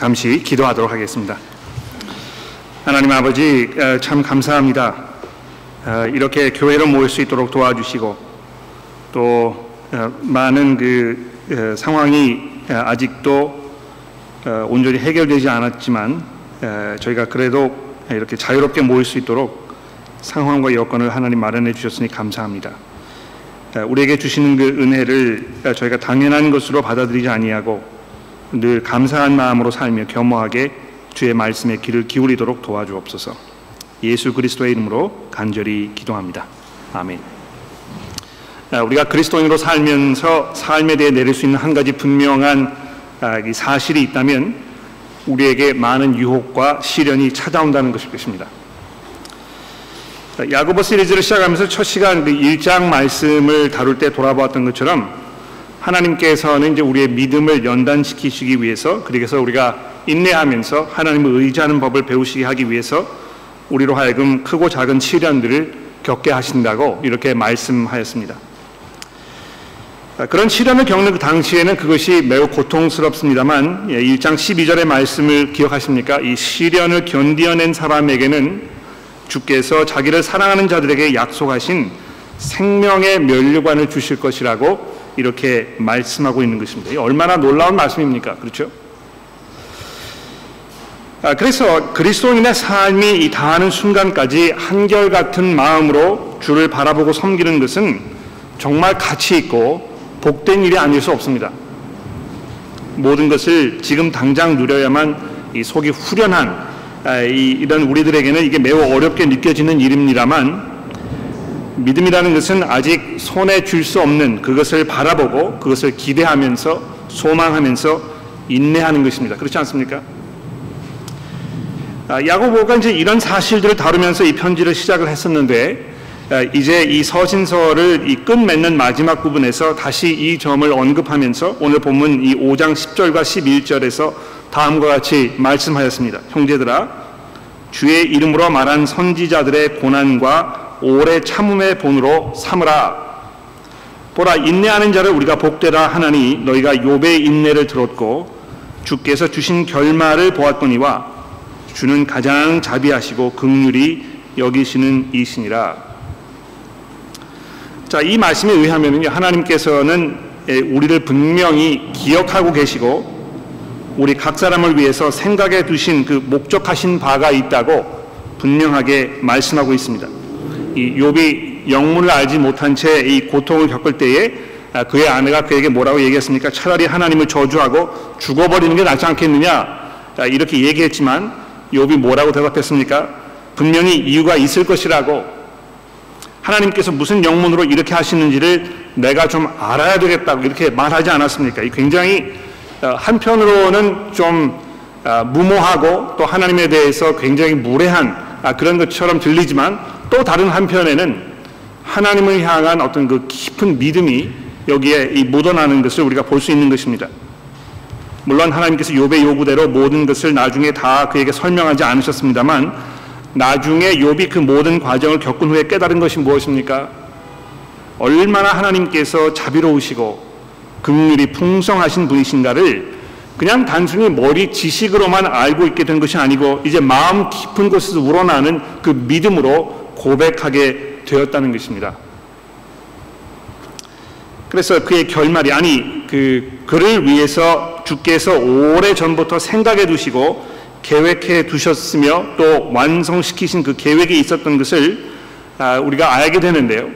잠시 기도하도록 하겠습니다. 하나님 아버지 참 감사합니다. 이렇게 교회로 모일 수 있도록 도와주시고 또 많은 그 상황이 아직도 온전히 해결되지 않았지만 저희가 그래도 이렇게 자유롭게 모일 수 있도록 상황과 여건을 하나님 마련해 주셨으니 감사합니다. 우리에게 주시는 그 은혜를 저희가 당연한 것으로 받아들이지 아니하고 늘 감사한 마음으로 살며 겸허하게 주의 말씀에 귀를 기울이도록 도와주옵소서. 예수 그리스도의 이름으로 간절히 기도합니다. 아멘. 우리가 그리스도인으로 살면서 삶에 대해 내릴 수 있는 한 가지 분명한 아, 사실이 있다면 우리에게 많은 유혹과 시련이 찾아온다는 것일 것입니다. 야고보 시리즈를 시작하면서 첫 시간 그 1장 말씀을 다룰 때 돌아보았던 것처럼 하나님께서는 이제 우리의 믿음을 연단시키시기 위해서 그래서 우리가 인내하면서 하나님을 의지하는 법을 배우시게 하기 위해서 우리로 하여금 크고 작은 시련들을 겪게 하신다고 이렇게 말씀하였습니다. 그런 시련을 겪는 그 당시에는 그것이 매우 고통스럽습니다만 1장 예, 12절의 말씀을 기억하십니까? 이 시련을 견디어낸 사람에게는 주께서 자기를 사랑하는 자들에게 약속하신 생명의 면류관을 주실 것이라고 이렇게 말씀하고 있는 것입니다. 얼마나 놀라운 말씀입니까? 그렇죠? 아, 그래서 그리스도인의 삶이 이 다하는 순간까지 한결같은 마음으로 주를 바라보고 섬기는 것은 정말 가치 있고 복된 일이 아닐 수 없습니다. 모든 것을 지금 당장 누려야만 이 속이 후련한 아, 이런 우리들에게는 이게 매우 어렵게 느껴지는 일입니다만 믿음이라는 것은 아직 손에 줄 수 없는 그것을 바라보고 그것을 기대하면서 소망하면서 인내하는 것입니다. 그렇지 않습니까? 아, 야고보가 이제 이런 사실들을 다루면서 이 편지를 시작을 했었는데 아, 이제 이 서신서를 이 끝맺는 마지막 부분에서 다시 이 점을 언급하면서 오늘 본문 이 5장 10절과 11절에서 다음과 같이 말씀하였습니다. 형제들아, 주의 이름으로 말한 선지자들의 고난과 오래 참음의 본으로 삼으라. 보라 인내하는 자를 우리가 복되라 하나니 너희가 욥의 인내를 들었고 주께서 주신 결말을 보았거니와 주는 가장 자비하시고 극률이 여기시는 이신이라. 자, 이 말씀에 의하면요 하나님께서는 우리를 분명히 기억하고 계시고 우리 각 사람을 위해서 생각해 두신 그 목적하신 바가 있다고 분명하게 말씀하고 있습니다. 이 욥이 영문을 알지 못한 채 이 고통을 겪을 때에 아, 그의 아내가 그에게 뭐라고 얘기했습니까? 차라리 하나님을 저주하고 죽어버리는 게 낫지 않겠느냐? 아, 이렇게 얘기했지만 욥이 뭐라고 대답했습니까? 분명히 이유가 있을 것이라고 하나님께서 무슨 영문으로 이렇게 하시는지를 내가 좀 알아야 되겠다고 이렇게 말하지 않았습니까? 굉장히 어, 한편으로는 좀 어, 무모하고 또 하나님에 대해서 굉장히 무례한 아, 그런 것처럼 들리지만 또 다른 한편에는 하나님을 향한 어떤 그 깊은 믿음이 여기에 묻어나는 것을 우리가 볼 수 있는 것입니다. 물론 하나님께서 욥의 요구대로 모든 것을 나중에 다 그에게 설명하지 않으셨습니다만 나중에 욥이 그 모든 과정을 겪은 후에 깨달은 것이 무엇입니까? 얼마나 하나님께서 자비로우시고 긍휼이 풍성하신 분이신가를 그냥 단순히 머리 지식으로만 알고 있게 된 것이 아니고 이제 마음 깊은 곳에서 우러나는 그 믿음으로 고백하게 되었다는 것입니다. 그래서 그의 결말이 아니 그 그를 위해서 주께서 오래 전부터 생각해 두시고 계획해 두셨으며 또 완성시키신 그 계획이 있었던 것을 아, 우리가 알게 되는데요.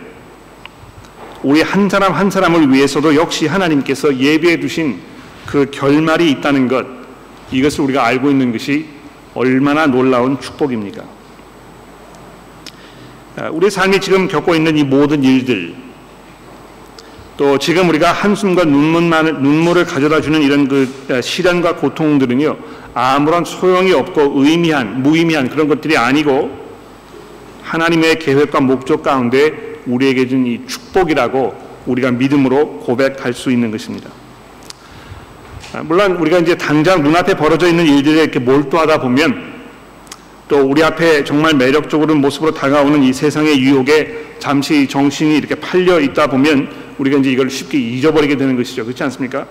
우리 한 사람 한 사람을 위해서도 역시 하나님께서 예비해 두신 그 결말이 있다는 것 이것을 우리가 알고 있는 것이 얼마나 놀라운 축복입니까? 아, 우리 삶이 지금 겪고 있는 이 모든 일들 또 지금 우리가 한숨과 눈물만, 눈물을 가져다 주는 이런 그 아, 시련과 고통들은요 아무런 소용이 없고 의미한 무의미한 그런 것들이 아니고 하나님의 계획과 목적 가운데 우리에게 준 이 축복이라고 우리가 믿음으로 고백할 수 있는 것입니다. 아, 물론 우리가 이제 당장 눈앞에 벌어져 있는 일들에 이렇게 몰두하다 보면 또 우리 앞에 정말 매력적으로 모습으로 다가오는 이 세상의 유혹에 잠시 정신이 이렇게 팔려 있다 보면 우리가 이제 이걸 쉽게 잊어버리게 되는 것이죠. 그렇지 않습니까?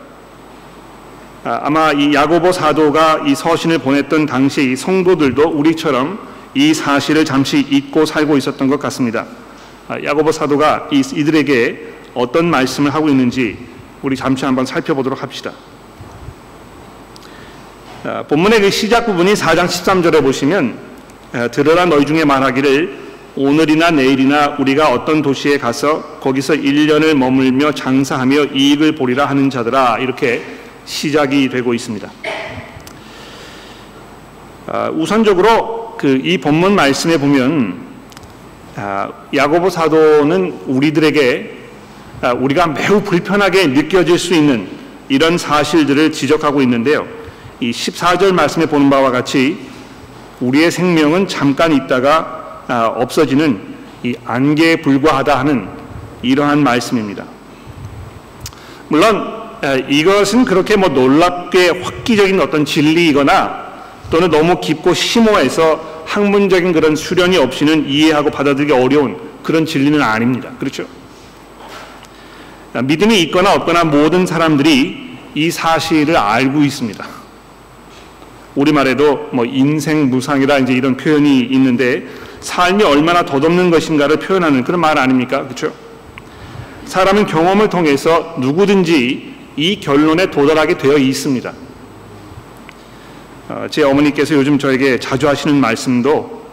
아, 아마 이 야고보 사도가 이 서신을 보냈던 당시 이 성도들도 우리처럼 이 사실을 잠시 잊고 살고 있었던 것 같습니다. 아, 야고보 사도가 이, 이들에게 어떤 말씀을 하고 있는지 우리 잠시 한번 살펴보도록 합시다. 아, 본문의 그 시작 부분이 4장 13절에 보시면 들으라 너희 중에 말하기를 오늘이나 내일이나 우리가 어떤 도시에 가서 거기서 1년을 머물며 장사하며 이익을 보리라 하는 자들아 이렇게 시작이 되고 있습니다. 아, 우선적으로 그 이 본문 말씀에 보면 아, 야고보 사도는 우리들에게 아, 우리가 매우 불편하게 느껴질 수 있는 이런 사실들을 지적하고 있는데요. 이 14절 말씀에 보는 바와 같이 우리의 생명은 잠깐 있다가 아, 없어지는 이 안개에 불과하다 하는 이러한 말씀입니다. 물론 이것은 그렇게 뭐 놀랍게 획기적인 어떤 진리이거나 또는 너무 깊고 심오해서 학문적인 그런 수련이 없이는 이해하고 받아들이기 어려운 그런 진리는 아닙니다. 그렇죠? 믿음이 있거나 없거나 모든 사람들이 이 사실을 알고 있습니다. 우리말에도 뭐 인생 무상이라 이제 이런 표현이 있는데 삶이 얼마나 덧없는 것인가를 표현하는 그런 말 아닙니까? 그렇죠? 사람은 경험을 통해서 누구든지 이 결론에 도달하게 되어 있습니다. 어, 제 어머니께서 요즘 저에게 자주 하시는 말씀도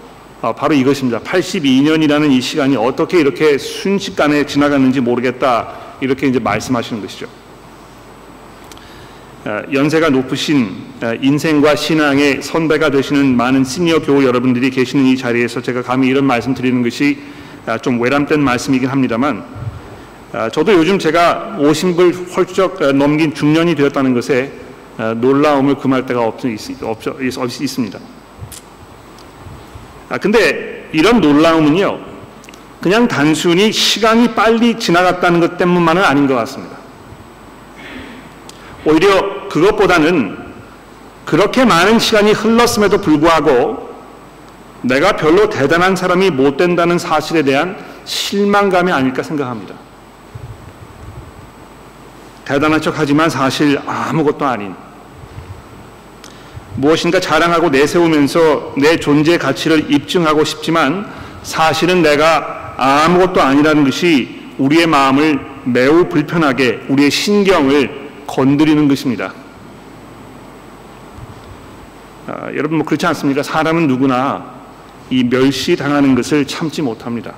어, 바로 이것입니다. 82년이라는 이 시간이 어떻게 이렇게 순식간에 지나갔는지 모르겠다 이렇게 이제 말씀하시는 것이죠. 어, 연세가 높으신 인생과 신앙의 선배가 되시는 많은 시니어 교우 여러분들이 계시는 이 자리에서 제가 감히 이런 말씀 드리는 것이 좀 외람된 말씀이긴 합니다만 아, 저도 요즘 제가 50을 훌쩍 어, 넘긴 중년이 되었다는 것에 어, 놀라움을 금할 때가 없, 없, 있습니다. 아, 근데 이런 놀라움은요, 그냥 단순히 시간이 빨리 지나갔다는 것 때문만은 아닌 것 같습니다. 오히려 그것보다는 그렇게 많은 시간이 흘렀음에도 불구하고 내가 별로 대단한 사람이 못 된다는 사실에 대한 실망감이 아닐까 생각합니다. 대단한 척 하지만 사실 아무것도 아닌 무엇인가 자랑하고 내세우면서 내 존재 가치를 입증하고 싶지만 사실은 내가 아무것도 아니라는 것이 우리의 마음을 매우 불편하게 우리의 신경을 건드리는 것입니다. 아, 여러분 뭐 그렇지 않습니까? 사람은 누구나 이 멸시당하는 것을 참지 못합니다.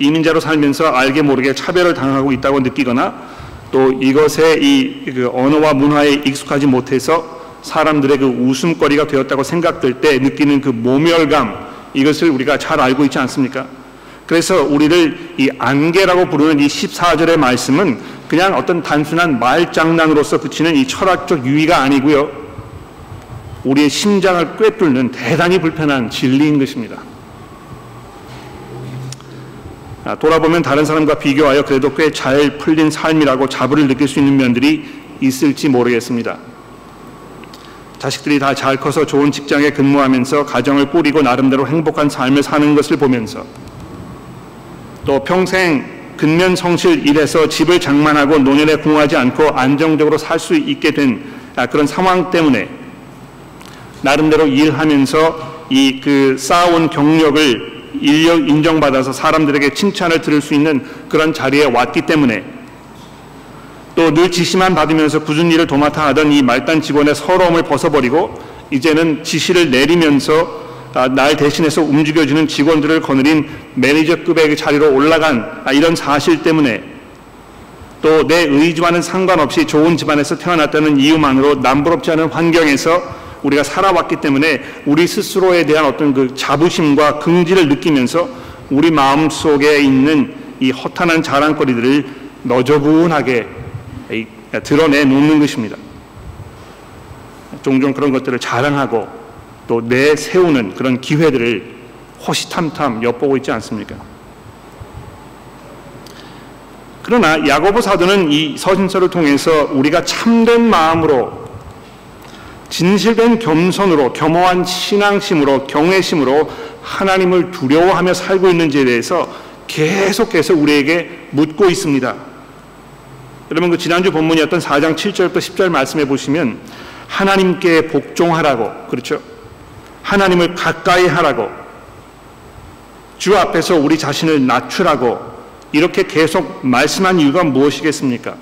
이민자로 살면서 알게 모르게 차별을 당하고 있다고 느끼거나 또 이것에 이그 언어와 문화에 익숙하지 못해서 사람들의 그 웃음거리가 되었다고 생각될 때 느끼는 그 모멸감 이것을 우리가 잘 알고 있지 않습니까? 그래서 우리를 이 안개라고 부르는 이 14절의 말씀은 그냥 어떤 단순한 말장난으로서 그치는 이 철학적 유의가 아니고요. 우리의 심장을 꿰뚫는 대단히 불편한 진리인 것입니다. 아, 돌아보면 다른 사람과 비교하여 그래도 꽤 잘 풀린 삶이라고 자부를 느낄 수 있는 면들이 있을지 모르겠습니다. 자식들이 다 잘 커서 좋은 직장에 근무하면서 가정을 꾸리고 나름대로 행복한 삶을 사는 것을 보면서 또 평생 근면 성실 일해서 집을 장만하고 노년에 궁하지 않고 안정적으로 살 수 있게 된 아, 그런 상황 때문에 나름대로 일하면서 이 그 쌓아온 경력을 인력 인정받아서 사람들에게 칭찬을 들을 수 있는 그런 자리에 왔기 때문에 또 늘 지시만 받으면서 굳은 일을 도맡아 하던 이 말단 직원의 서러움을 벗어버리고 이제는 지시를 내리면서 아, 날 대신해서 움직여주는 직원들을 거느린 매니저급의 자리로 올라간 아, 이런 사실 때문에 또 내 의지와는 상관없이 좋은 집안에서 태어났다는 이유만으로 남부럽지 않은 환경에서 우리가 살아왔기 때문에 우리 스스로에 대한 어떤 그 자부심과 긍지를 느끼면서 우리 마음 속에 있는 이 허탄한 자랑거리들을 너저분하게 드러내 놓는 것입니다. 종종 그런 것들을 자랑하고 또 내세우는 그런 기회들을 호시탐탐 엿보고 있지 않습니까? 그러나 야고보 사도는 이 서신서를 통해서 우리가 참된 마음으로 진실된 겸손으로 겸허한 신앙심으로 경외심으로 하나님을 두려워하며 살고 있는지에 대해서 계속해서 우리에게 묻고 있습니다. 여러분 그 지난주 본문이었던 4장 7절부터 10절 말씀해 보시면 하나님께 복종하라고 그렇죠? 하나님을 가까이 하라고 주 앞에서 우리 자신을 낮추라고 이렇게 계속 말씀한 이유가 무엇이겠습니까?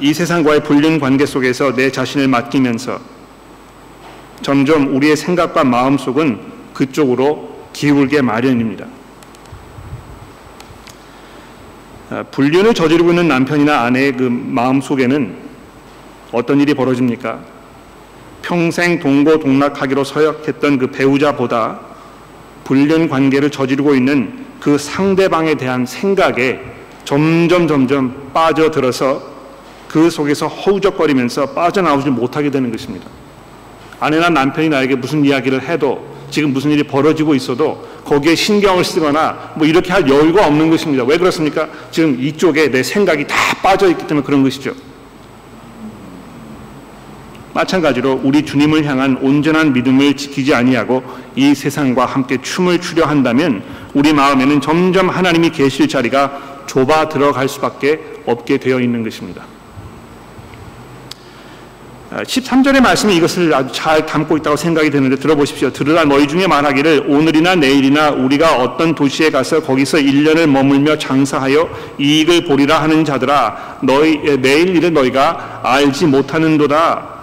이 세상과의 불륜 관계 속에서 내 자신을 맡기면서 점점 우리의 생각과 마음 속은 그쪽으로 기울게 마련입니다. 불륜을 저지르고 있는 남편이나 아내의 그 마음 속에는 어떤 일이 벌어집니까? 평생 동고동락하기로 서약했던 그 배우자보다 불륜 관계를 저지르고 있는 그 상대방에 대한 생각에 점점 점점 빠져들어서 그 속에서 허우적거리면서 빠져나오지 못하게 되는 것입니다. 아내나 남편이 나에게 무슨 이야기를 해도 지금 무슨 일이 벌어지고 있어도 거기에 신경을 쓰거나 뭐 이렇게 할 여유가 없는 것입니다. 왜 그렇습니까? 지금 이쪽에 내 생각이 다 빠져 있기 때문에 그런 것이죠. 마찬가지로 우리 주님을 향한 온전한 믿음을 지키지 아니하고 이 세상과 함께 춤을 추려 한다면 우리 마음에는 점점 하나님이 계실 자리가 좁아 들어갈 수밖에 없게 되어 있는 것입니다. 13절의 말씀이 이것을 아주 잘 담고 있다고 생각이 되는데 들어보십시오. 들으라 너희 중에 말하기를 오늘이나 내일이나 우리가 어떤 도시에 가서 거기서 1년을 머물며 장사하여 이익을 보리라 하는 자들아 너희 내일 일을 너희가 알지 못하는도다.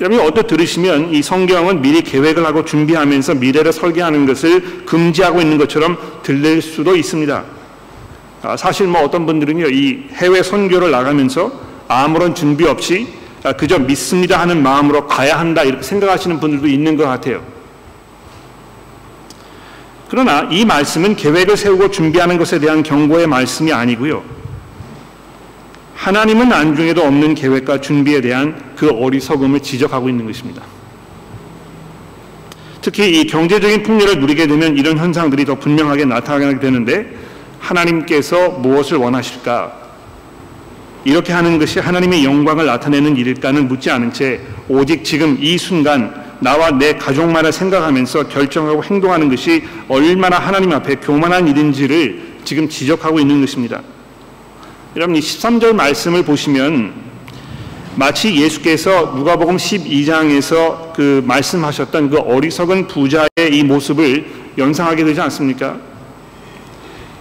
여러분이 어떻게 들으시면 이 성경은 미리 계획을 하고 준비하면서 미래를 설계하는 것을 금지하고 있는 것처럼 들릴 수도 있습니다. 아, 사실 뭐 어떤 분들은요, 이 해외 선교를 나가면서 아무런 준비 없이 아, 그저 믿습니다 하는 마음으로 가야 한다 이렇게 생각하시는 분들도 있는 것 같아요. 그러나 이 말씀은 계획을 세우고 준비하는 것에 대한 경고의 말씀이 아니고요. 하나님은 안중에도 없는 계획과 준비에 대한 그 어리석음을 지적하고 있는 것입니다. 특히 이 경제적인 풍요를 누리게 되면 이런 현상들이 더 분명하게 나타나게 되는데 하나님께서 무엇을 원하실까? 이렇게 하는 것이 하나님의 영광을 나타내는 일일까는 묻지 않은 채 오직 지금 이 순간 나와 내 가족만을 생각하면서 결정하고 행동하는 것이 얼마나 하나님 앞에 교만한 일인지를 지금 지적하고 있는 것입니다. 여러분 이 13절 말씀을 보시면 마치 예수께서 누가복음 12장에서 그 말씀하셨던 그 어리석은 부자의 이 모습을 연상하게 되지 않습니까?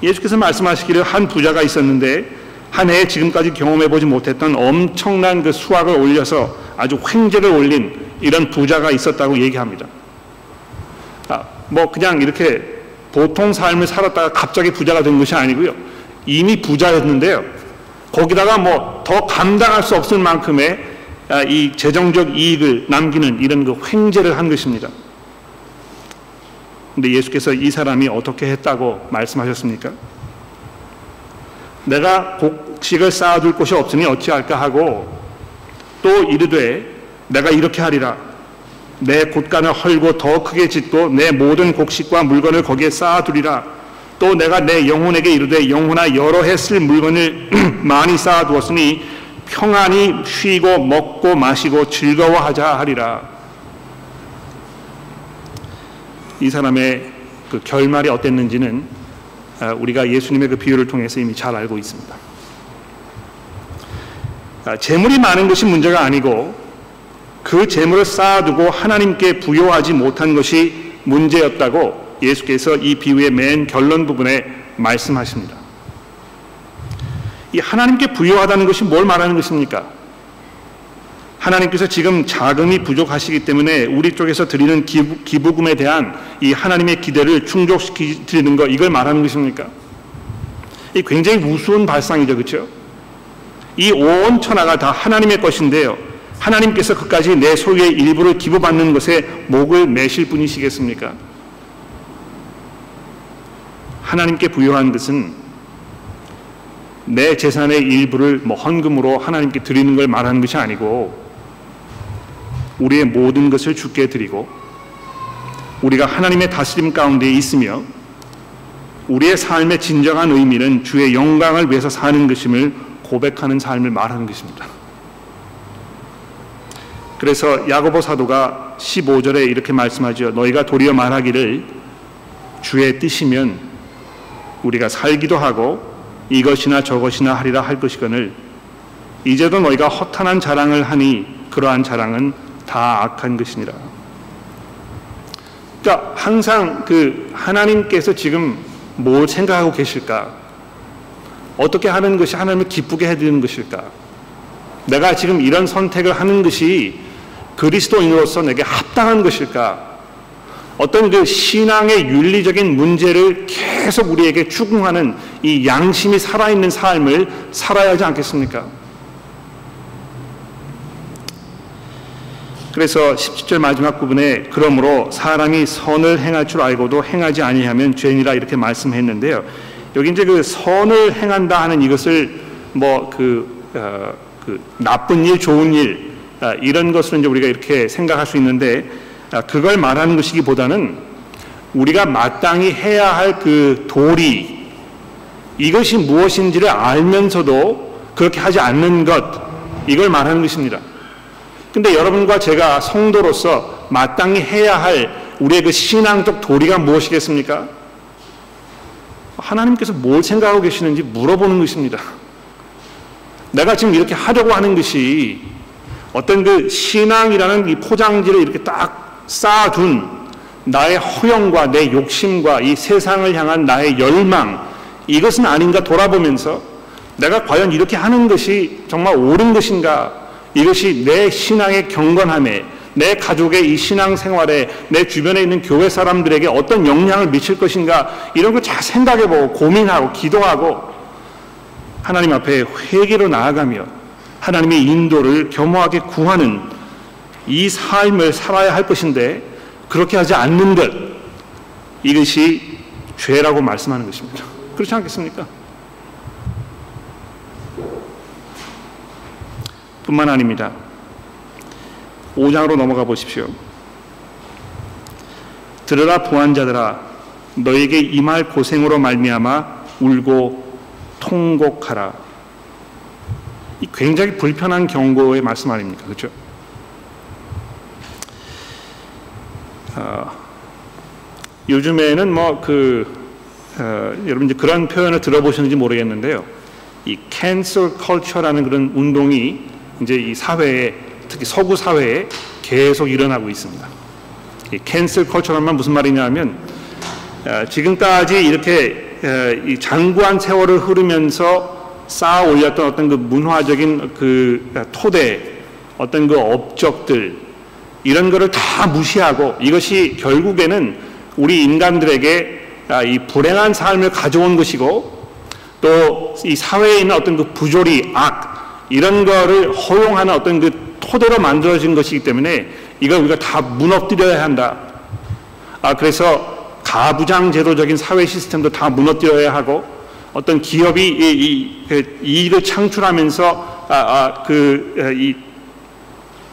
예수께서 말씀하시기를 한 부자가 있었는데 한 해에 지금까지 경험해 보지 못했던 엄청난 그 수확을 올려서 아주 횡재를 올린 이런 부자가 있었다고 얘기합니다. 아, 뭐 그냥 이렇게 보통 삶을 살았다가 갑자기 부자가 된 것이 아니고요. 이미 부자였는데요. 거기다가 뭐 더 감당할 수 없을 만큼의 아, 이 재정적 이익을 남기는 이런 그 횡재를 한 것입니다. 근데 예수께서 이 사람이 어떻게 했다고 말씀하셨습니까? 내가 곡식을 쌓아둘 곳이 없으니 어찌할까 하고 또 이르되 내가 이렇게 하리라 내 곳간을 헐고 더 크게 짓고 내 모든 곡식과 물건을 거기에 쌓아두리라 또 내가 내 영혼에게 이르되 영혼아 여러 해 쓸 물건을 많이 쌓아 두었으니 평안히 쉬고 먹고 마시고 즐거워하자 하리라. 이 사람의 그 결말이 어땠는지는 아, 우리가 예수님의 그 비유를 통해서 이미 잘 알고 있습니다. 아, 재물이 많은 것이 문제가 아니고 그 재물을 쌓아두고 하나님께 부여하지 못한 것이 문제였다고 예수께서 이 비유의 맨 결론 부분에 말씀하십니다. 이 하나님께 부여하다는 것이 뭘 말하는 것입니까? 하나님께서 지금 자금이 부족하시기 때문에 우리 쪽에서 드리는 기부, 금에 대한 이 하나님의 기대를 충족시키는 것 이걸 말하는 것입니까? 이 굉장히 우스운 발상이죠, 그렇죠? 이 온 천하가 다 하나님의 것인데요. 하나님께서 그까지 내 소유의 일부를 기부받는 것에 목을 매실 분이시겠습니까? 하나님께 부여한 것은 내 재산의 일부를 뭐 헌금으로 하나님께 드리는 걸 말하는 것이 아니고 우리의 모든 것을 주께 드리고 우리가 하나님의 다스림 가운데 있으며 우리의 삶의 진정한 의미는 주의 영광을 위해서 사는 것임을 고백하는 삶을 말하는 것입니다. 그래서 야고보 사도가 15절에 이렇게 말씀하죠. 너희가 도리어 말하기를 주의 뜻이면 우리가 살기도 하고 이것이나 저것이나 하리라 할 것이거늘 이제도 너희가 허탄한 자랑을 하니 그러한 자랑은 다 악한 것이니라. 그러니까 항상 그 하나님께서 지금 뭘 생각하고 계실까? 어떻게 하는 것이 하나님을 기쁘게 해드리는 것일까? 내가 지금 이런 선택을 하는 것이 그리스도인으로서 내게 합당한 것일까? 어떤 그 신앙의 윤리적인 문제를 계속 우리에게 추궁하는 이 양심이 살아있는 삶을 살아야 하지 않겠습니까? 그래서 17절 마지막 부분에 그러므로 사람이 선을 행할 줄 알고도 행하지 아니하면 죄니라 이렇게 말씀했는데요. 여기 이제 그 선을 행한다 하는 이것을 뭐그 어, 그 나쁜 일, 좋은 일 아, 이런 것을 이제 우리가 이렇게 생각할 수 있는데 아, 그걸 말하는 것이기보다는 우리가 마땅히 해야 할 그 도리 이것이 무엇인지를 알면서도 그렇게 하지 않는 것 이걸 말하는 것입니다. 근데 여러분과 제가 성도로서 마땅히 해야 할 우리의 그 신앙적 도리가 무엇이겠습니까? 하나님께서 뭘 생각하고 계시는지 물어보는 것입니다. 내가 지금 이렇게 하려고 하는 것이 어떤 그 신앙이라는 이 포장지를 이렇게 딱 쌓아둔 나의 허영과 내 욕심과 이 세상을 향한 나의 열망 이것은 아닌가 돌아보면서 내가 과연 이렇게 하는 것이 정말 옳은 것인가? 이것이 내 신앙의 경건함에 내 가족의 이 신앙 생활에 내 주변에 있는 교회 사람들에게 어떤 영향을 미칠 것인가? 이런 걸 잘 생각해보고 고민하고 기도하고 하나님 앞에 회개로 나아가며 하나님의 인도를 겸허하게 구하는 이 삶을 살아야 할 것인데 그렇게 하지 않는 것 이것이 죄라고 말씀하는 것입니다. 그렇지 않겠습니까? 뿐만 아닙니다. 5장으로 넘어가 보십시오. 들으라 부한자들아 너에게 임할 고생으로 말미암아 울고 통곡하라. 이 굉장히 불편한 경고의 말씀 아닙니까? 그렇죠? 어, 요즘에는 뭐그 어, 여러분 이제 그런 표현을 들어보셨는지 모르겠는데요. 이 cancel culture라는 그런 운동이 이제 이 사회에 특히 서구 사회에 계속 일어나고 있습니다. 이 cancel culture란 무슨 말이냐면 어, 지금까지 이렇게 어, 이 장구한 세월을 흐르면서 쌓아 올렸던 어떤 그 문화적인 그 토대, 어떤 그 업적들 이런 거를 다 무시하고 이것이 결국에는 우리 인간들에게 아, 이 불행한 삶을 가져온 것이고 또 이 사회에 있는 어떤 그 부조리, 악 이런 거를 허용하는 어떤 그 토대로 만들어진 것이기 때문에 이걸 우리가 다 무너뜨려야 한다. 아, 그래서 가부장 제도적인 사회 시스템도 다 무너뜨려야 하고 어떤 기업이 이, 이, 그 창출하면서 아, 아, 그, 이,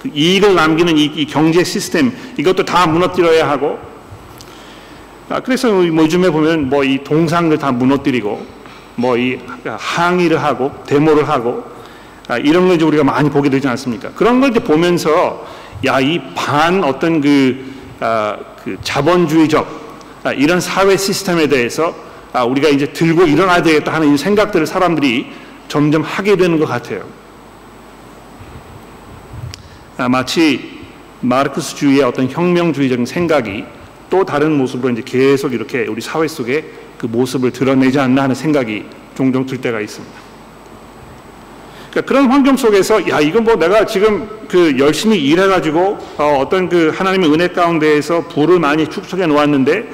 그 이익을 남기는 이, 이, 경제 시스템 이것도 다 무너뜨려야 하고 아, 그래서 뭐 요즘에 보면 뭐 이 동상들 다 무너뜨리고 뭐 이 항의를 하고 데모를 하고 아, 이런 걸 이제 우리가 많이 보게 되지 않습니까? 그런 걸 이제 보면서 야 이 반 어떤 그, 아, 그 자본주의적 아, 이런 사회 시스템에 대해서 아, 우리가 이제 들고 일어나야 되겠다 하는 이 생각들을 사람들이 점점 하게 되는 것 같아요. 아, 마치 마르크스주의의 어떤 혁명주의적인 생각이 또 다른 모습으로 이제 계속 이렇게 우리 사회 속에 그 모습을 드러내지 않나 하는 생각이 종종 들 때가 있습니다. 그러니까 그런 환경 속에서 야 이건 뭐 내가 지금 그 열심히 일해가지고 어, 떤그 하나님의 은혜 가운데에서 부를 많이 축적해 놓았는데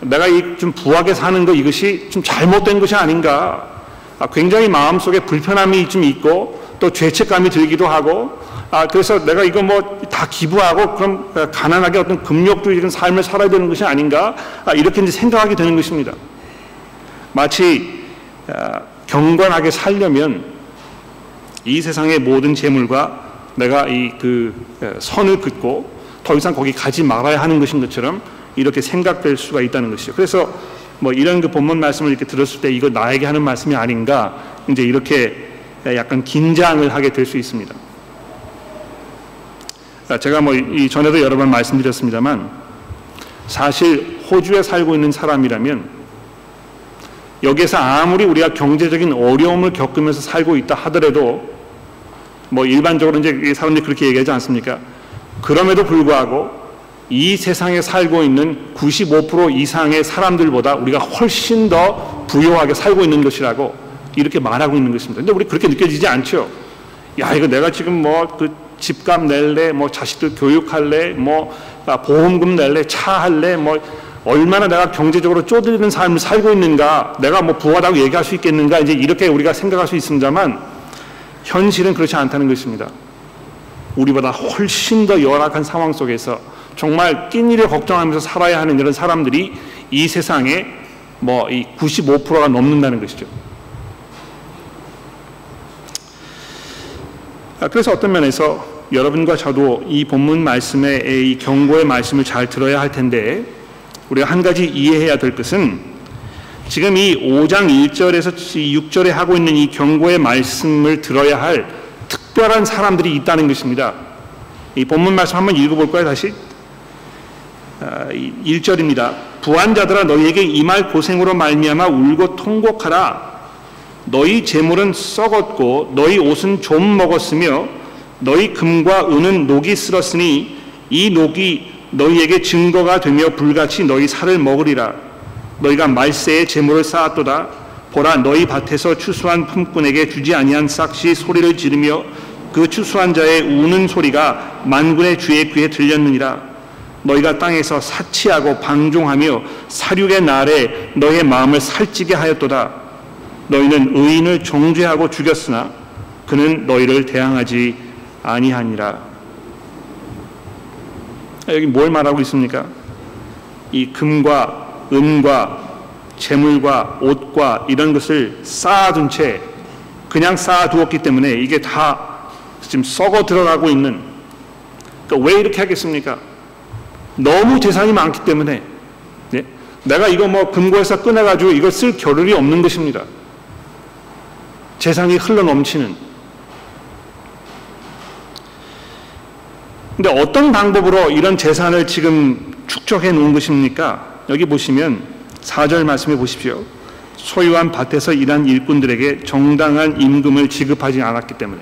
내가 이 좀 부하게 사는 거 이것이 좀 잘못된 것이 아닌가 아, 굉장히 마음 속에 불편함이 좀 있고 또 죄책감이 들기도 하고 아, 그래서 내가 이거 뭐 다 기부하고 그럼 가난하게 어떤 금욕주의적인 삶을 살아야 되는 것이 아닌가 아, 이렇게 이제 생각하게 되는 것입니다. 마치 아, 경건하게 살려면 이 세상의 모든 재물과 내가 이 그 선을 긋고 더 이상 거기 가지 말아야 하는 것인 것처럼 이렇게 생각될 수가 있다는 것이죠. 그래서 뭐 이런 그 본문 말씀을 이렇게 들었을 때 이거 나에게 하는 말씀이 아닌가 이제 이렇게 약간 긴장을 하게 될 수 있습니다. 제가 뭐 이 전에도 여러 번 말씀드렸습니다만 사실 호주에 살고 있는 사람이라면 여기에서 아무리 우리가 경제적인 어려움을 겪으면서 살고 있다 하더라도 뭐 일반적으로 이제 사람들이 그렇게 얘기하지 않습니까? 그럼에도 불구하고 이 세상에 살고 있는 95% 이상의 사람들보다 우리가 훨씬 더 부유하게 살고 있는 것이라고 이렇게 말하고 있는 것입니다. 근데 우리 그렇게 느껴지지 않죠? 야, 이거 내가 지금 뭐 그 집값 낼래, 뭐 자식들 교육할래, 뭐 아, 보험금 낼래, 차 할래, 뭐 얼마나 내가 경제적으로 쪼들리는 삶을 살고 있는가, 내가 뭐 부하다고 얘기할 수 있겠는가, 이제 이렇게 우리가 생각할 수 있습니다만, 현실은 그렇지 않다는 것입니다. 우리보다 훨씬 더 열악한 상황 속에서 정말 끼니를 걱정하면서 살아야 하는 이런 사람들이 이 세상에 뭐 이 95%가 넘는다는 것이죠. 아, 그래서 어떤 면에서 여러분과 저도 이 본문 말씀의 이 경고의 말씀을 잘 들어야 할 텐데 우리가 한 가지 이해해야 될 것은 지금 이 5장 1절에서 6절에 하고 있는 이 경고의 말씀을 들어야 할 특별한 사람들이 있다는 것입니다. 이 본문 말씀 한번 읽어볼까요, 다시? 1절입니다. 아, 부한자들아 너희에게 임할 고생으로 말미암아 울고 통곡하라. 너희 재물은 썩었고 너희 옷은 좀 먹었으며 너희 금과 은은 녹이 쓸었으니 이 녹이 너희에게 증거가 되며 불같이 너희 살을 먹으리라. 너희가 말세에 재물을 쌓았도다. 보라 너희 밭에서 추수한 품꾼에게 주지 아니한 싹시 소리를 지르며 그 추수한 자의 우는 소리가 만군의 주의 귀에 들렸느니라. 너희가 땅에서 사치하고 방종하며 사륙의 날에 너의 마음을 살찌게 하였도다. 너희는 의인을 정죄하고 죽였으나 그는 너희를 대항하지 아니하니라. 여기 뭘 말하고 있습니까? 이 금과 은과 재물과 옷과 이런 것을 쌓아둔 채 그냥 쌓아두었기 때문에 이게 다 지금 썩어 들어가고 있는 그러니까 왜 이렇게 하겠습니까? 너무 재산이 많기 때문에 네? 내가 이거 뭐 금고에서 꺼내가지고 이걸 쓸 겨를이 없는 것입니다. 재산이 흘러 넘치는 근데 어떤 방법으로 이런 재산을 지금 축적해 놓은 것입니까? 여기 보시면 4절 말씀해 보십시오. 소유한 밭에서 일한 일꾼들에게 정당한 임금을 지급하지 않았기 때문에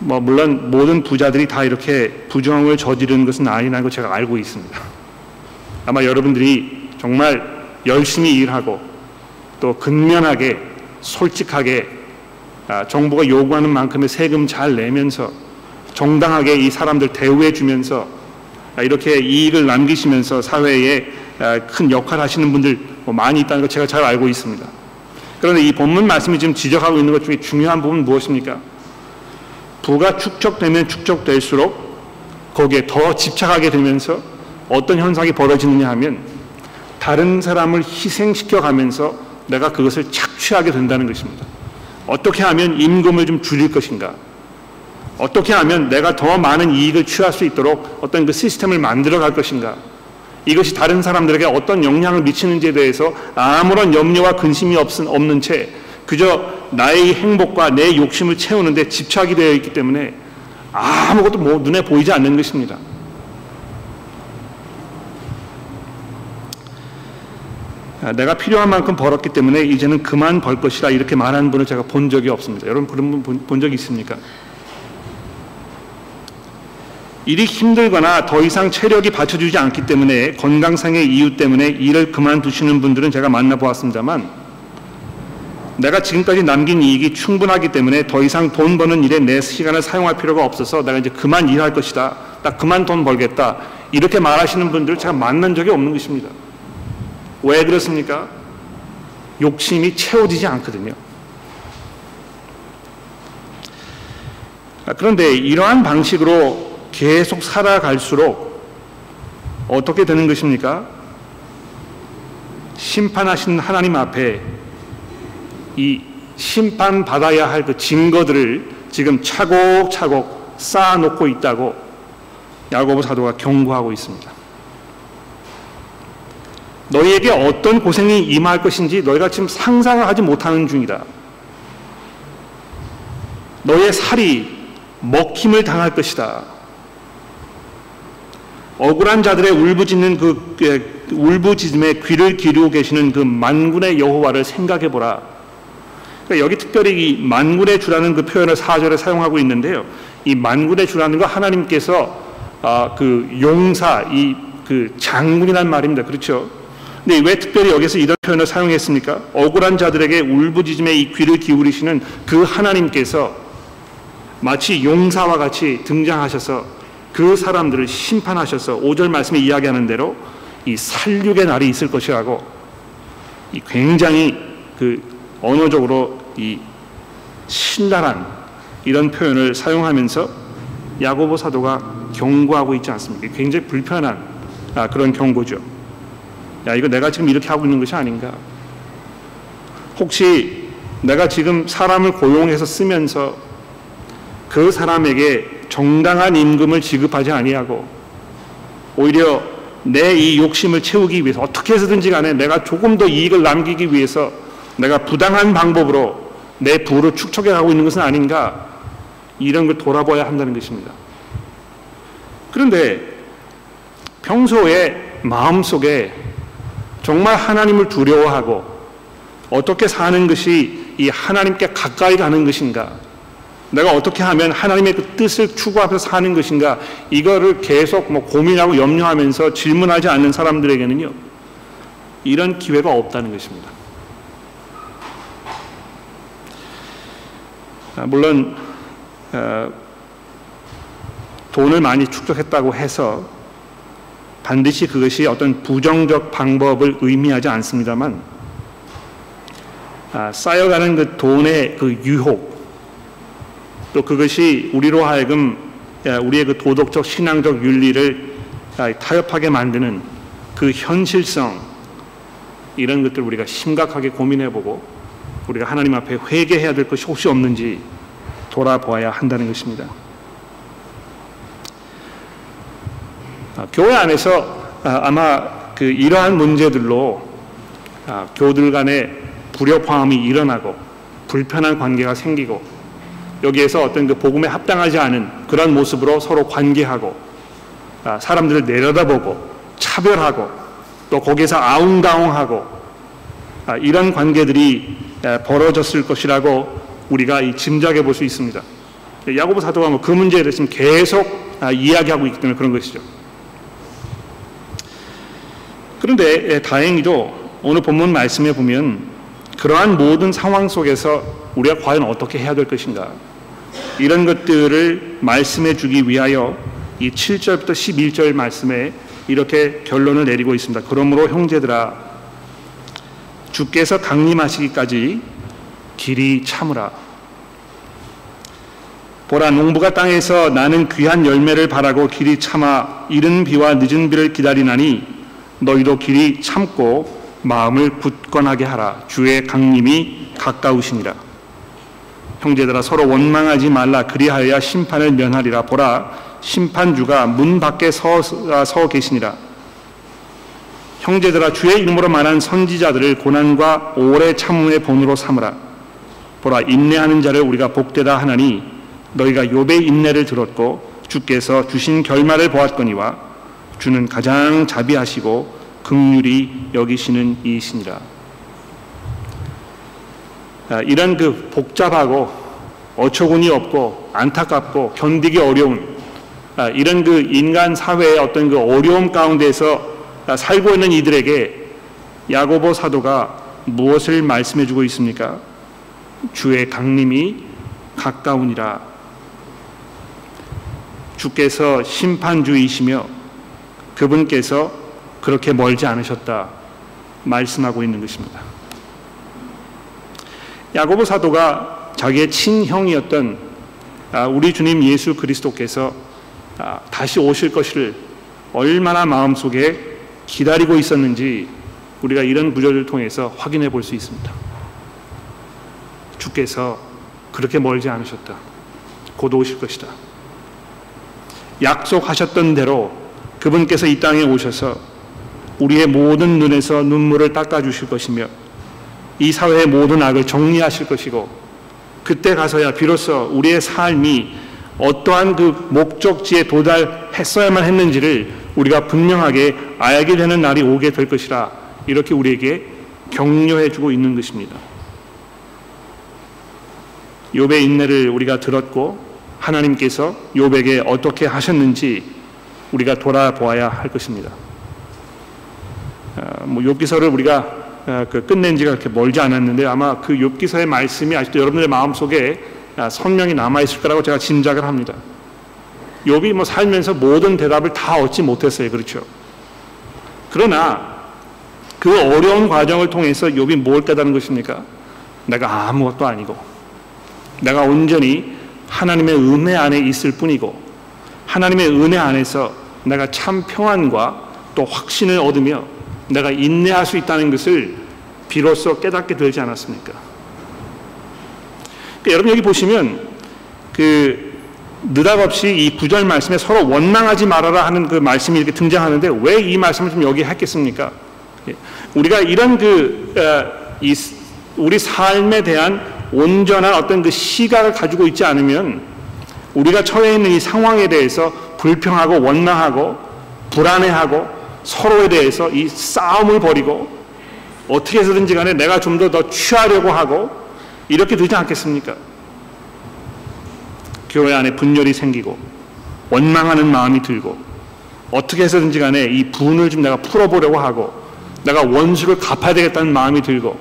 뭐 물론 모든 부자들이 다 이렇게 부정을 저지르는 것은 아니라는 걸 제가 알고 있습니다. 아마 여러분들이 정말 열심히 일하고 또 근면하게 솔직하게 아, 정부가 요구하는 만큼의 세금 잘 내면서 정당하게 이 사람들 대우해 주면서 아, 이렇게 이익을 남기시면서 사회에 아, 큰 역할 하시는 분들 뭐 많이 있다는 걸 제가 잘 알고 있습니다. 그런데 이 본문 말씀이 지금 지적하고 있는 것 중에 중요한 부분은 무엇입니까? 부가 축적되면 축적될수록 거기에 더 집착하게 되면서 어떤 현상이 벌어지느냐 하면 다른 사람을 희생시켜 가면서 내가 그것을 착취하게 된다는 것입니다. 어떻게 하면 임금을 좀 줄일 것인가? 어떻게 하면 내가 더 많은 이익을 취할 수 있도록 어떤 그 시스템을 만들어 갈 것인가? 이것이 다른 사람들에게 어떤 영향을 미치는지에 대해서 아무런 염려와 근심이 없는 채 그저 나의 행복과 내 욕심을 채우는데 집착이 되어 있기 때문에 아무것도 뭐 눈에 보이지 않는 것입니다. 내가 필요한 만큼 벌었기 때문에 이제는 그만 벌 것이다 이렇게 말하는 분을 제가 본 적이 없습니다. 여러분 그런 분 본적 있습니까? 일이 힘들거나 더 이상 체력이 받쳐주지 않기 때문에 건강상의 이유 때문에 일을 그만두시는 분들은 제가 만나보았습니다만 내가 지금까지 남긴 이익이 충분하기 때문에 더 이상 돈 버는 일에 내 시간을 사용할 필요가 없어서 내가 이제 그만 일할 것이다. 나 그만 돈 벌겠다. 이렇게 말하시는 분들을 제가 만난 적이 없는 것입니다. 왜 그렇습니까? 욕심이 채워지지 않거든요. 아, 그런데 이러한 방식으로 계속 살아갈수록 어떻게 되는 것입니까? 심판하신 하나님 앞에 이 심판받아야 할 그 증거들을 지금 차곡차곡 쌓아놓고 있다고 야고보 사도가 경고하고 있습니다. 너희에게 어떤 고생이 임할 것인지 너희가 지금 상상을 하지 못하는 중이다. 너의 살이 먹힘을 당할 것이다. 억울한 자들의 울부짖는 그, 그 울부짖음에 귀를 기르고 계시는 그 만군의 여호와를 생각해 보라. 그러니까 여기 특별히 이 만군의 주라는 그 표현을 사절에 사용하고 있는데요. 이 만군의 주라는 거 하나님께서 아, 그 용사 이 그 장군이란 말입니다. 그렇죠? 근데 왜 특별히 여기서 이런 표현을 사용했습니까? 억울한 자들에게 울부짖음에 이 귀를 기울이시는 그 하나님께서 마치 용사와 같이 등장하셔서 그 사람들을 심판하셔서 5절 말씀에 이야기하는 대로 이 살육의 날이 있을 것이라고 이 굉장히 그 언어적으로 이 신랄한 이런 표현을 사용하면서 야고보 사도가 경고하고 있지 않습니까? 굉장히 불편한 아, 그런 경고죠. 야, 이거 내가 지금 이렇게 하고 있는 것이 아닌가? 혹시 내가 지금 사람을 고용해서 쓰면서 그 사람에게 정당한 임금을 지급하지 아니하고 오히려 내 이 욕심을 채우기 위해서 어떻게 해서든지 간에 내가 조금 더 이익을 남기기 위해서 내가 부당한 방법으로 내 부를 축적해 가고 있는 것은 아닌가 이런 걸 돌아봐야 한다는 것입니다. 그런데 평소에 마음속에 정말 하나님을 두려워하고 어떻게 사는 것이 이 하나님께 가까이 가는 것인가? 내가 어떻게 하면 하나님의 그 뜻을 추구하면서 사는 것인가? 이거를 계속 뭐 고민하고 염려하면서 질문하지 않는 사람들에게는요, 이런 기회가 없다는 것입니다. 아, 물론 어, 돈을 많이 축적했다고 해서 반드시 그것이 어떤 부정적 방법을 의미하지 않습니다만 아, 쌓여가는 그 돈의 그 유혹 또 그것이 우리로 하여금 우리의 그 도덕적 신앙적 윤리를 아, 타협하게 만드는 그 현실성 이런 것들 우리가 심각하게 고민해보고 우리가 하나님 앞에 회개해야 될 것이 혹시 없는지 돌아보아야 한다는 것입니다. 교회 안에서 아, 아마 그 이러한 문제들로 아, 교들 간의 불협화음이 일어나고 불편한 관계가 생기고 여기에서 어떤 그 복음에 합당하지 않은 그런 모습으로 서로 관계하고 사람들을 내려다보고 차별하고 또 거기에서 아웅다웅하고 이런 관계들이 벌어졌을 것이라고 우리가 짐작해 볼 수 있습니다. 야고보 사도가 뭐 그 문제에 대해서 계속 이야기하고 있기 때문에 그런 것이죠. 그런데 예, 다행히도 오늘 본문 말씀에 보면 그러한 모든 상황 속에서 우리가 과연 어떻게 해야 될 것인가 이런 것들을 말씀해 주기 위하여 이 7절부터 11절 말씀에 이렇게 결론을 내리고 있습니다. 그러므로 형제들아 주께서 강림하시기까지 길이 참으라. 보라 농부가 땅에서 나는 귀한 열매를 바라고 길이 참아 이른 비와 늦은 비를 기다리나니 너희도 길이 참고 마음을 굳건하게 하라. 주의 강림이 가까우시니라. 형제들아 서로 원망하지 말라. 그리하여야 심판을 면하리라. 보라 심판주가 문 밖에 서, 서 계시니라. 형제들아 주의 이름으로 말한 선지자들을 고난과 오래 참음의 본으로 삼으라. 보라 인내하는 자를 우리가 복되다 하나니 너희가 욥의 인내를 들었고 주께서 주신 결말을 보았거니와 주는 가장 자비하시고 극률이 여기시는 이시니라. 아, 이런 그 복잡하고 어처구니 없고 안타깝고 견디기 어려운 아, 이런 그 인간 사회의 어떤 그 어려움 가운데서 살고 있는 이들에게 야고보 사도가 무엇을 말씀해 주고 있습니까? 주의 강림이 가까우니라. 주께서 심판주이시며 그분께서 그렇게 멀지 않으셨다 말씀하고 있는 것입니다. 야고보 사도가 자기의 친형이었던 아, 우리 주님 예수 그리스도께서 아, 다시 오실 것을 얼마나 마음속에 기다리고 있었는지 우리가 이런 구절을 통해서 확인해 볼 수 있습니다. 주께서 그렇게 멀지 않으셨다. 곧 오실 것이다. 약속하셨던 대로 그분께서 이 땅에 오셔서 우리의 모든 눈에서 눈물을 닦아주실 것이며 이 사회의 모든 악을 정리하실 것이고 그때 가서야 비로소 우리의 삶이 어떠한 그 목적지에 도달했어야만 했는지를 우리가 분명하게 알게 되는 날이 오게 될 것이라 이렇게 우리에게 격려해 주고 있는 것입니다. 욥의 인내를 우리가 들었고 하나님께서 욥에게 어떻게 하셨는지 우리가 돌아보아야 할 것입니다. 어, 뭐 욥기서를 우리가 어, 그 끝낸 지가 그렇게 멀지 않았는데 아마 그 욥기서의 말씀이 아직도 여러분들의 마음속에 아, 선명히 남아 있을 거라고 제가 짐작을 합니다. 욥이 뭐 살면서 모든 대답을 다 얻지 못했어요. 그렇죠? 그러나 그 어려운 과정을 통해서 욥이 뭘 깨달은 것입니까? 내가 아무것도 아니고 내가 온전히 하나님의 은혜 안에 있을 뿐이고 하나님의 은혜 안에서 내가 참 평안과 또 확신을 얻으며 내가 인내할 수 있다는 것을 비로소 깨닫게 되지 않았습니까? 그러니까 여러분 여기 보시면 그 느닷없이 이 구절 말씀에 서로 원망하지 말아라 하는 그 말씀이 이렇게 등장하는데 왜 이 말씀을 좀 여기 했겠습니까? 예. 우리가 이런 그 어, 이, 우리 삶에 대한 온전한 어떤 그 시각을 가지고 있지 않으면 우리가 처해 있는 이 상황에 대해서 불평하고 원망하고 불안해하고 서로에 대해서 이 싸움을 벌이고 어떻게 해서든지 간에 내가 좀 더 더 취하려고 하고 이렇게 되지 않겠습니까? 교회 안에 분열이 생기고 원망하는 마음이 들고 어떻게 해서든지 간에 이 분을 좀 내가 풀어보려고 하고 내가 원수를 갚아야 되겠다는 마음이 들고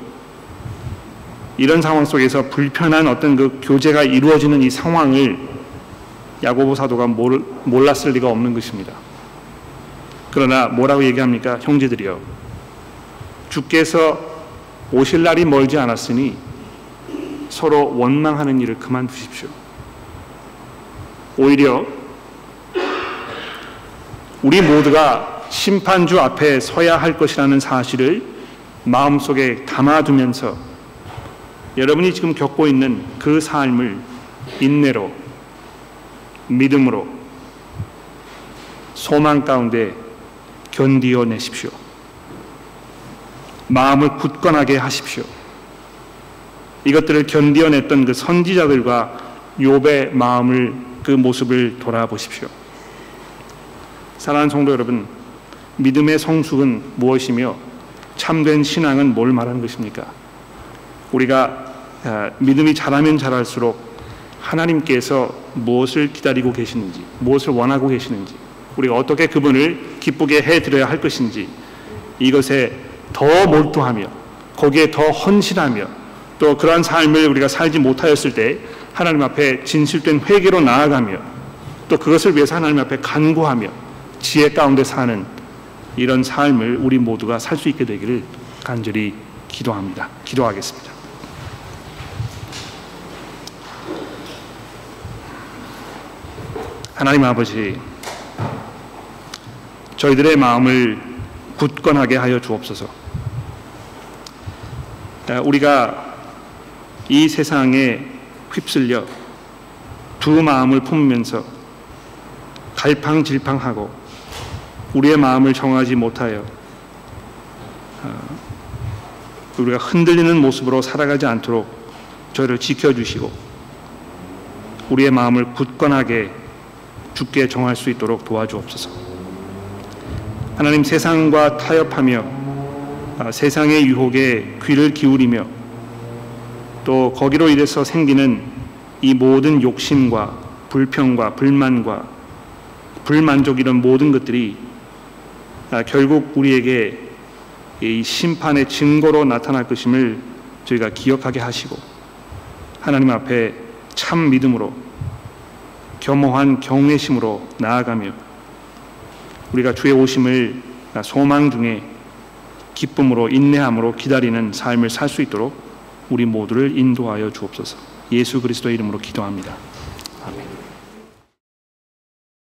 이런 상황 속에서 불편한 어떤 그 교제가 이루어지는 이 상황을 야고보 사도가 몰랐을 리가 없는 것입니다. 그러나 뭐라고 얘기합니까? 형제들이여. 주께서 오실 날이 멀지 않았으니 서로 원망하는 일을 그만두십시오. 오히려 우리 모두가 심판주 앞에 서야 할 것이라는 사실을 마음속에 담아두면서 여러분이 지금 겪고 있는 그 삶을 인내로 믿음으로 소망 가운데 견디어 내십시오. 마음을 굳건하게 하십시오. 이것들을 견디어냈던 그 선지자들과 욥의 마음을 그 모습을 돌아보십시오. 사랑하는 성도 여러분, 믿음의 성숙은 무엇이며 참된 신앙은 뭘 말하는 것입니까? 우리가 아, 믿음이 자라면 자랄수록 하나님께서 무엇을 기다리고 계시는지, 무엇을 원하고 계시는지, 우리가 어떻게 그분을 기쁘게 해드려야 할 것인지 이것에 더 몰두하며 거기에 더 헌신하며 또 그러한 삶을 우리가 살지 못하였을 때 하나님 앞에 진실된 회개로 나아가며 또 그것을 위해서 하나님 앞에 간구하며 지혜 가운데 사는 이런 삶을 우리 모두가 살 수 있게 되기를 간절히 기도합니다. 기도하겠습니다. 하나님 아버지, 저희들의 마음을 굳건하게 하여 주옵소서. 우리가 이 세상에 휩쓸려 두 마음을 품으면서 갈팡질팡하고 우리의 마음을 정하지 못하여 어, 우리가 흔들리는 모습으로 살아가지 않도록 저희를 지켜주시고 우리의 마음을 굳건하게 죽게 정할 수 있도록 도와주옵소서. 하나님 세상과 타협하며 아, 세상의 유혹에 귀를 기울이며 또 거기로 인해서 생기는 이 모든 욕심과 불평과 불만과 불만족 이런 모든 것들이 아, 결국 우리에게 이 심판의 증거로 나타날 것임을 저희가 기억하게 하시고 하나님 앞에 참 믿음으로 겸허한 경외심으로 나아가며 우리가 주의 오심을 소망 중에 기쁨으로 인내함으로 기다리는 삶을 살 수 있도록 우리 모두를 인도하여 주옵소서. 예수 그리스도의 이름으로 기도합니다.